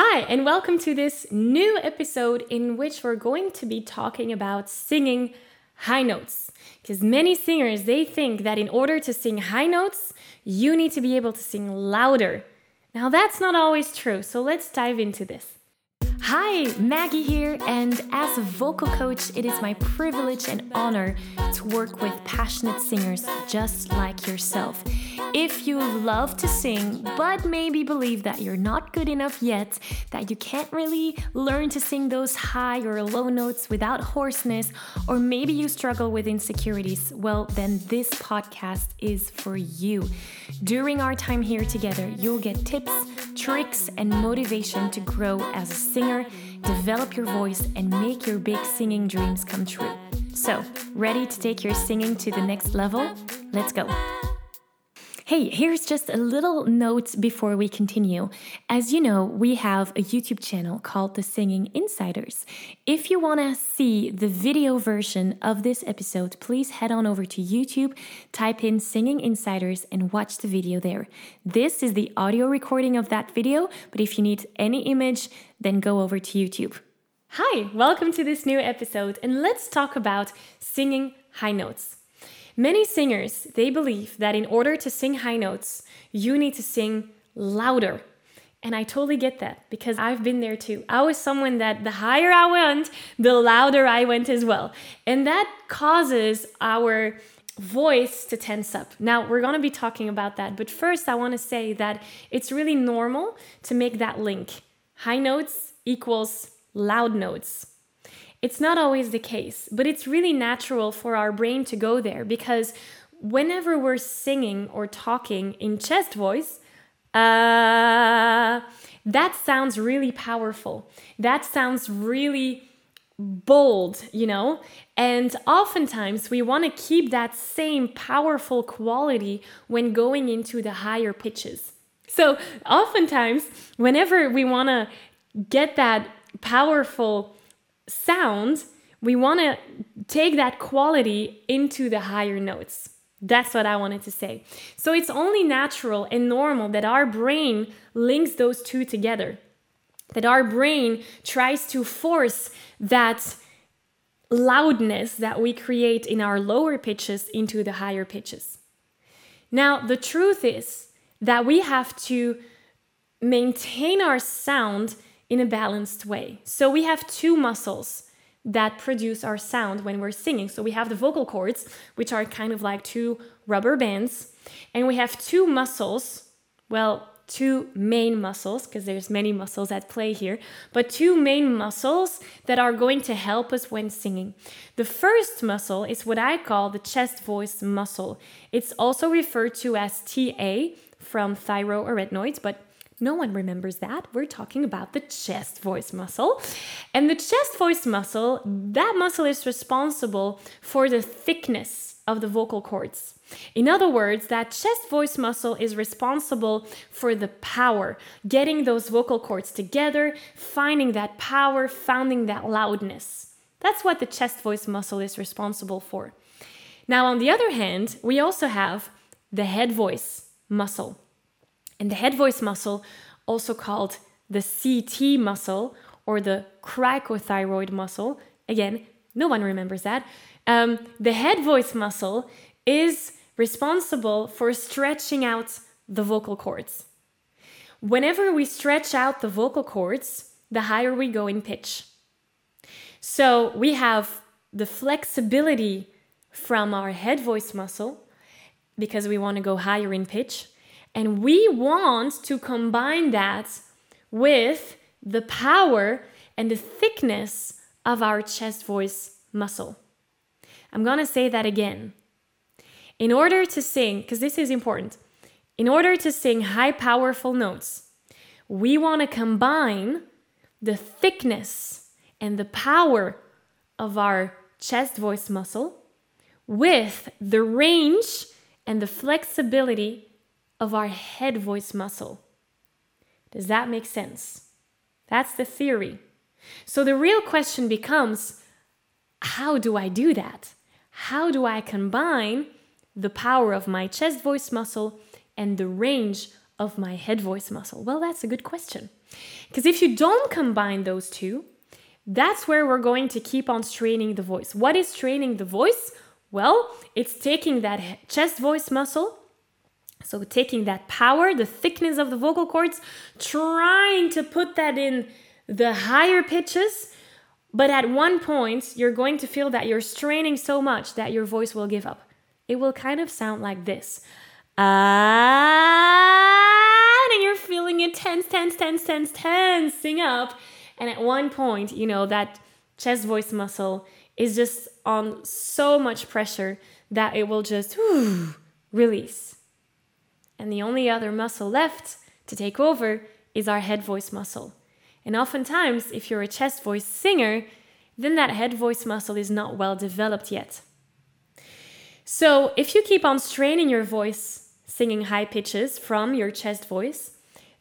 Hi, and welcome to this new episode in which we're going to be talking about singing high notes. Because many singers they think that in order to sing high notes, you need to be able to sing louder. Now that's not always true, so let's dive into this. Hi, Maggie here, and as a vocal coach, it is my privilege and honor to work with passionate singers just like yourself. If you love to sing, but maybe believe that you're not good enough yet, that you can't really learn to sing those high or low notes without hoarseness, or maybe you struggle with insecurities, well, then this podcast is for you. During our time here together, you'll get tips, tricks, and motivation to grow as a singer, develop your voice, and make your big singing dreams come true. So, ready to take your singing to the next level? Let's go. Hey, here's just a little note before we continue. As you know, we have a YouTube channel called The Singing Insiders. If you want to see the video version of this episode, please head on over to YouTube, type in Singing Insiders, and watch the video there. This is the audio recording of that video, but if you need any image, then go over to YouTube. Hi, welcome to this new episode, and let's talk about singing high notes. Many singers, they believe that in order to sing high notes, you need to sing louder. And I totally get that because I've been there too. I was someone that the higher I went, the louder I went as well. And that causes our voice to tense up. Now, we're going to be talking about that, but first I want to say that it's really normal to make that link. High notes equals loud notes. It's not always the case, but it's really natural for our brain to go there because whenever we're singing or talking in chest voice, uh, that sounds really powerful. That sounds really bold, you know? And oftentimes we want to keep that same powerful quality when going into the higher pitches. So, oftentimes, whenever we want to get that powerful sound, we want to take that quality into the higher notes. That's what I wanted to say. So it's only natural and normal that our brain links those two together, that our brain tries to force that loudness that we create in our lower pitches into the higher pitches. Now, the truth is that we have to maintain our sound in a balanced way. So we have two muscles that produce our sound when we're singing. So we have the vocal cords, which are kind of like two rubber bands, and we have two muscles, well, two main muscles because there's many muscles at play here, but two main muscles that are going to help us when singing. The first muscle is what I call the chest voice muscle. It's also referred to as TA from thyroarytenoids, but no one remembers that. We're talking about the chest voice muscle. And the chest voice muscle, that muscle is responsible for the thickness of the vocal cords. In other words, that chest voice muscle is responsible for the power, getting those vocal cords together, finding that power, finding that loudness. That's what the chest voice muscle is responsible for. Now, on the other hand, we also have the head voice muscle. And the head voice muscle, also called the CT muscle or the cricothyroid muscle, again, no one remembers that. Um, the head voice muscle is responsible for stretching out the vocal cords. Whenever we stretch out the vocal cords, the higher we go in pitch. So we have the flexibility from our head voice muscle because we want to go higher in pitch. And we want to combine that with the power and the thickness of our chest voice muscle. I'm gonna say that again. In order to sing, because this is important, in order to sing high, powerful notes, we wanna combine the thickness and the power of our chest voice muscle with the range and the flexibility of our head voice muscle. Does that make sense? That's the theory. So the real question becomes how do I do that? How do I combine the power of my chest voice muscle and the range of my head voice muscle? Well, that's a good question. Because if you don't combine those two, that's where we're going to keep on straining the voice. What is straining the voice? Well, it's taking that chest voice muscle, so taking that power, the thickness of the vocal cords, trying to put that in the higher pitches. But at one point, you're going to feel that you're straining so much that your voice will give up. It will kind of sound like this. Ah, and you're feeling it tense, tense, tense, tense, tensing up. And at one point, you know, that chest voice muscle is just on so much pressure that it will just whew, release. And the only other muscle left to take over is our head voice muscle. And oftentimes, if you're a chest voice singer, then that head voice muscle is not well developed yet. So, if you keep on straining your voice, singing high pitches from your chest voice,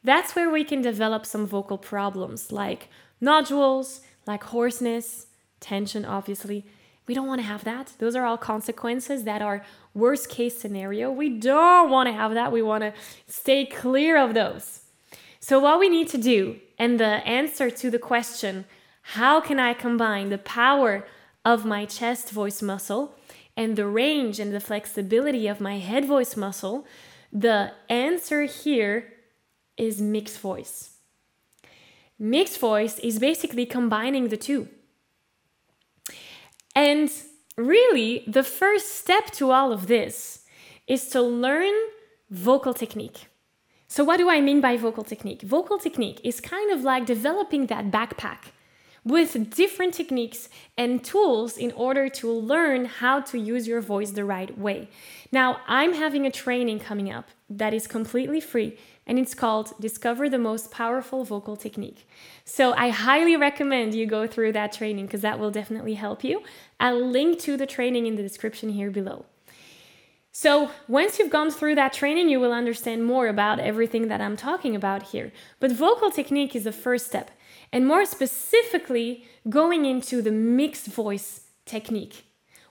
that's where we can develop some vocal problems like nodules, like hoarseness, tension, obviously. We don't want to have that. Those are all consequences that are worst case scenario. We don't want to have that. We want to stay clear of those. So, what we need to do, and the answer to the question, how can I combine the power of my chest voice muscle and the range and the flexibility of my head voice muscle? The answer here is mixed voice. Mixed voice is basically combining the two. And really, the first step to all of this is to learn vocal technique. So, what do I mean by vocal technique? Vocal technique is kind of like developing that backpack with different techniques and tools in order to learn how to use your voice the right way. Now, I'm having a training coming up that is completely free and it's called Discover the Most Powerful Vocal Technique. So I highly recommend you go through that training because that will definitely help you. I'll link to the training in the description here below. So, once you've gone through that training, you will understand more about everything that I'm talking about here. But vocal technique is the first step, and more specifically, going into the mixed voice technique.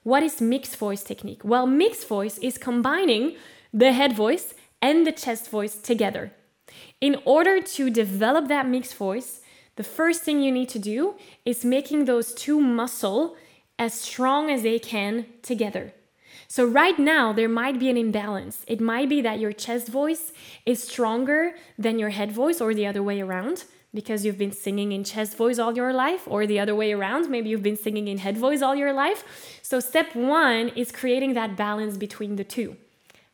What is mixed voice technique? Well, mixed voice is combining the head voice and the chest voice together. In order to develop that mixed voice, the first thing you need to do is making those two muscle as strong as they can together. So, right now, there might be an imbalance. It might be that your chest voice is stronger than your head voice, or the other way around, because you've been singing in chest voice all your life, or the other way around, maybe you've been singing in head voice all your life. So, step one is creating that balance between the two.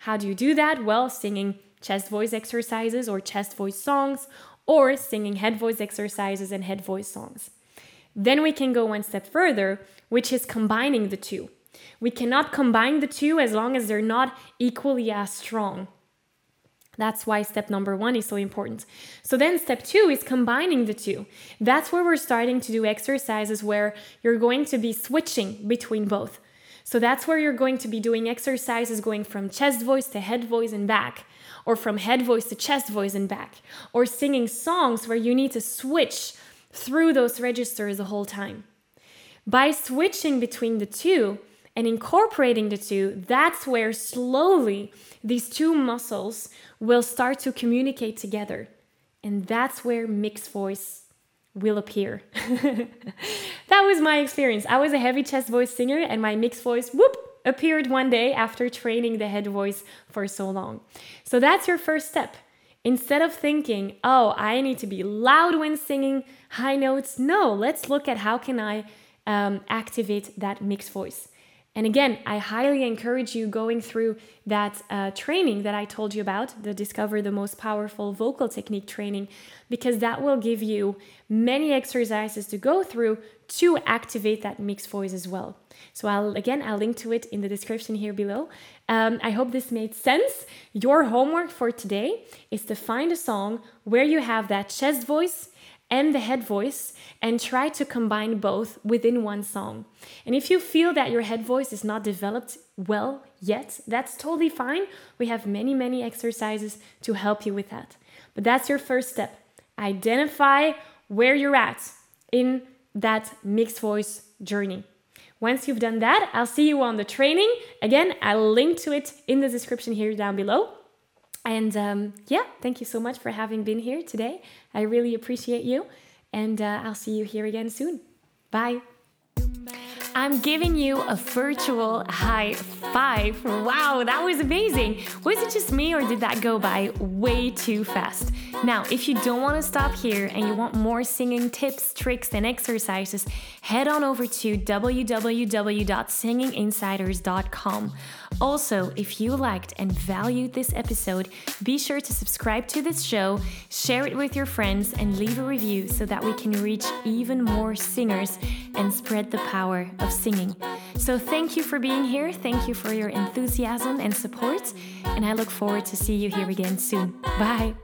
How do you do that? Well, singing chest voice exercises or chest voice songs, or singing head voice exercises and head voice songs. Then we can go one step further, which is combining the two. We cannot combine the two as long as they're not equally as strong. That's why step number one is so important. So then step two is combining the two. That's where we're starting to do exercises where you're going to be switching between both. So that's where you're going to be doing exercises going from chest voice to head voice and back, or from head voice to chest voice and back, or singing songs where you need to switch through those registers the whole time. By switching between the two, and incorporating the two, that's where slowly these two muscles will start to communicate together. And that's where mixed voice will appear. that was my experience. I was a heavy chest voice singer, and my mixed voice, whoop, appeared one day after training the head voice for so long. So that's your first step. Instead of thinking, oh, I need to be loud when singing high notes, no, let's look at how can I um, activate that mixed voice. And again, I highly encourage you going through that uh, training that I told you about, the Discover the Most Powerful Vocal Technique training, because that will give you many exercises to go through to activate that mixed voice as well. So I'll again I'll link to it in the description here below. Um, I hope this made sense. Your homework for today is to find a song where you have that chest voice and the head voice and try to combine both within one song. And if you feel that your head voice is not developed well yet, that's totally fine. We have many, many exercises to help you with that. But that's your first step. Identify where you're at in that mixed voice journey. Once you've done that, I'll see you on the training. Again, I'll link to it in the description here down below. And um, yeah, thank you so much for having been here today. I really appreciate you. And uh, I'll see you here again soon. Bye. I'm giving you a virtual high five. Wow, that was amazing. Was it just me or did that go by way too fast? Now, if you don't want to stop here and you want more singing tips, tricks, and exercises, head on over to www.singinginsiders.com. Also, if you liked and valued this episode, be sure to subscribe to this show, share it with your friends, and leave a review so that we can reach even more singers and spread the power of singing. So, thank you for being here. Thank you for your enthusiasm and support. And I look forward to see you here again soon. Bye.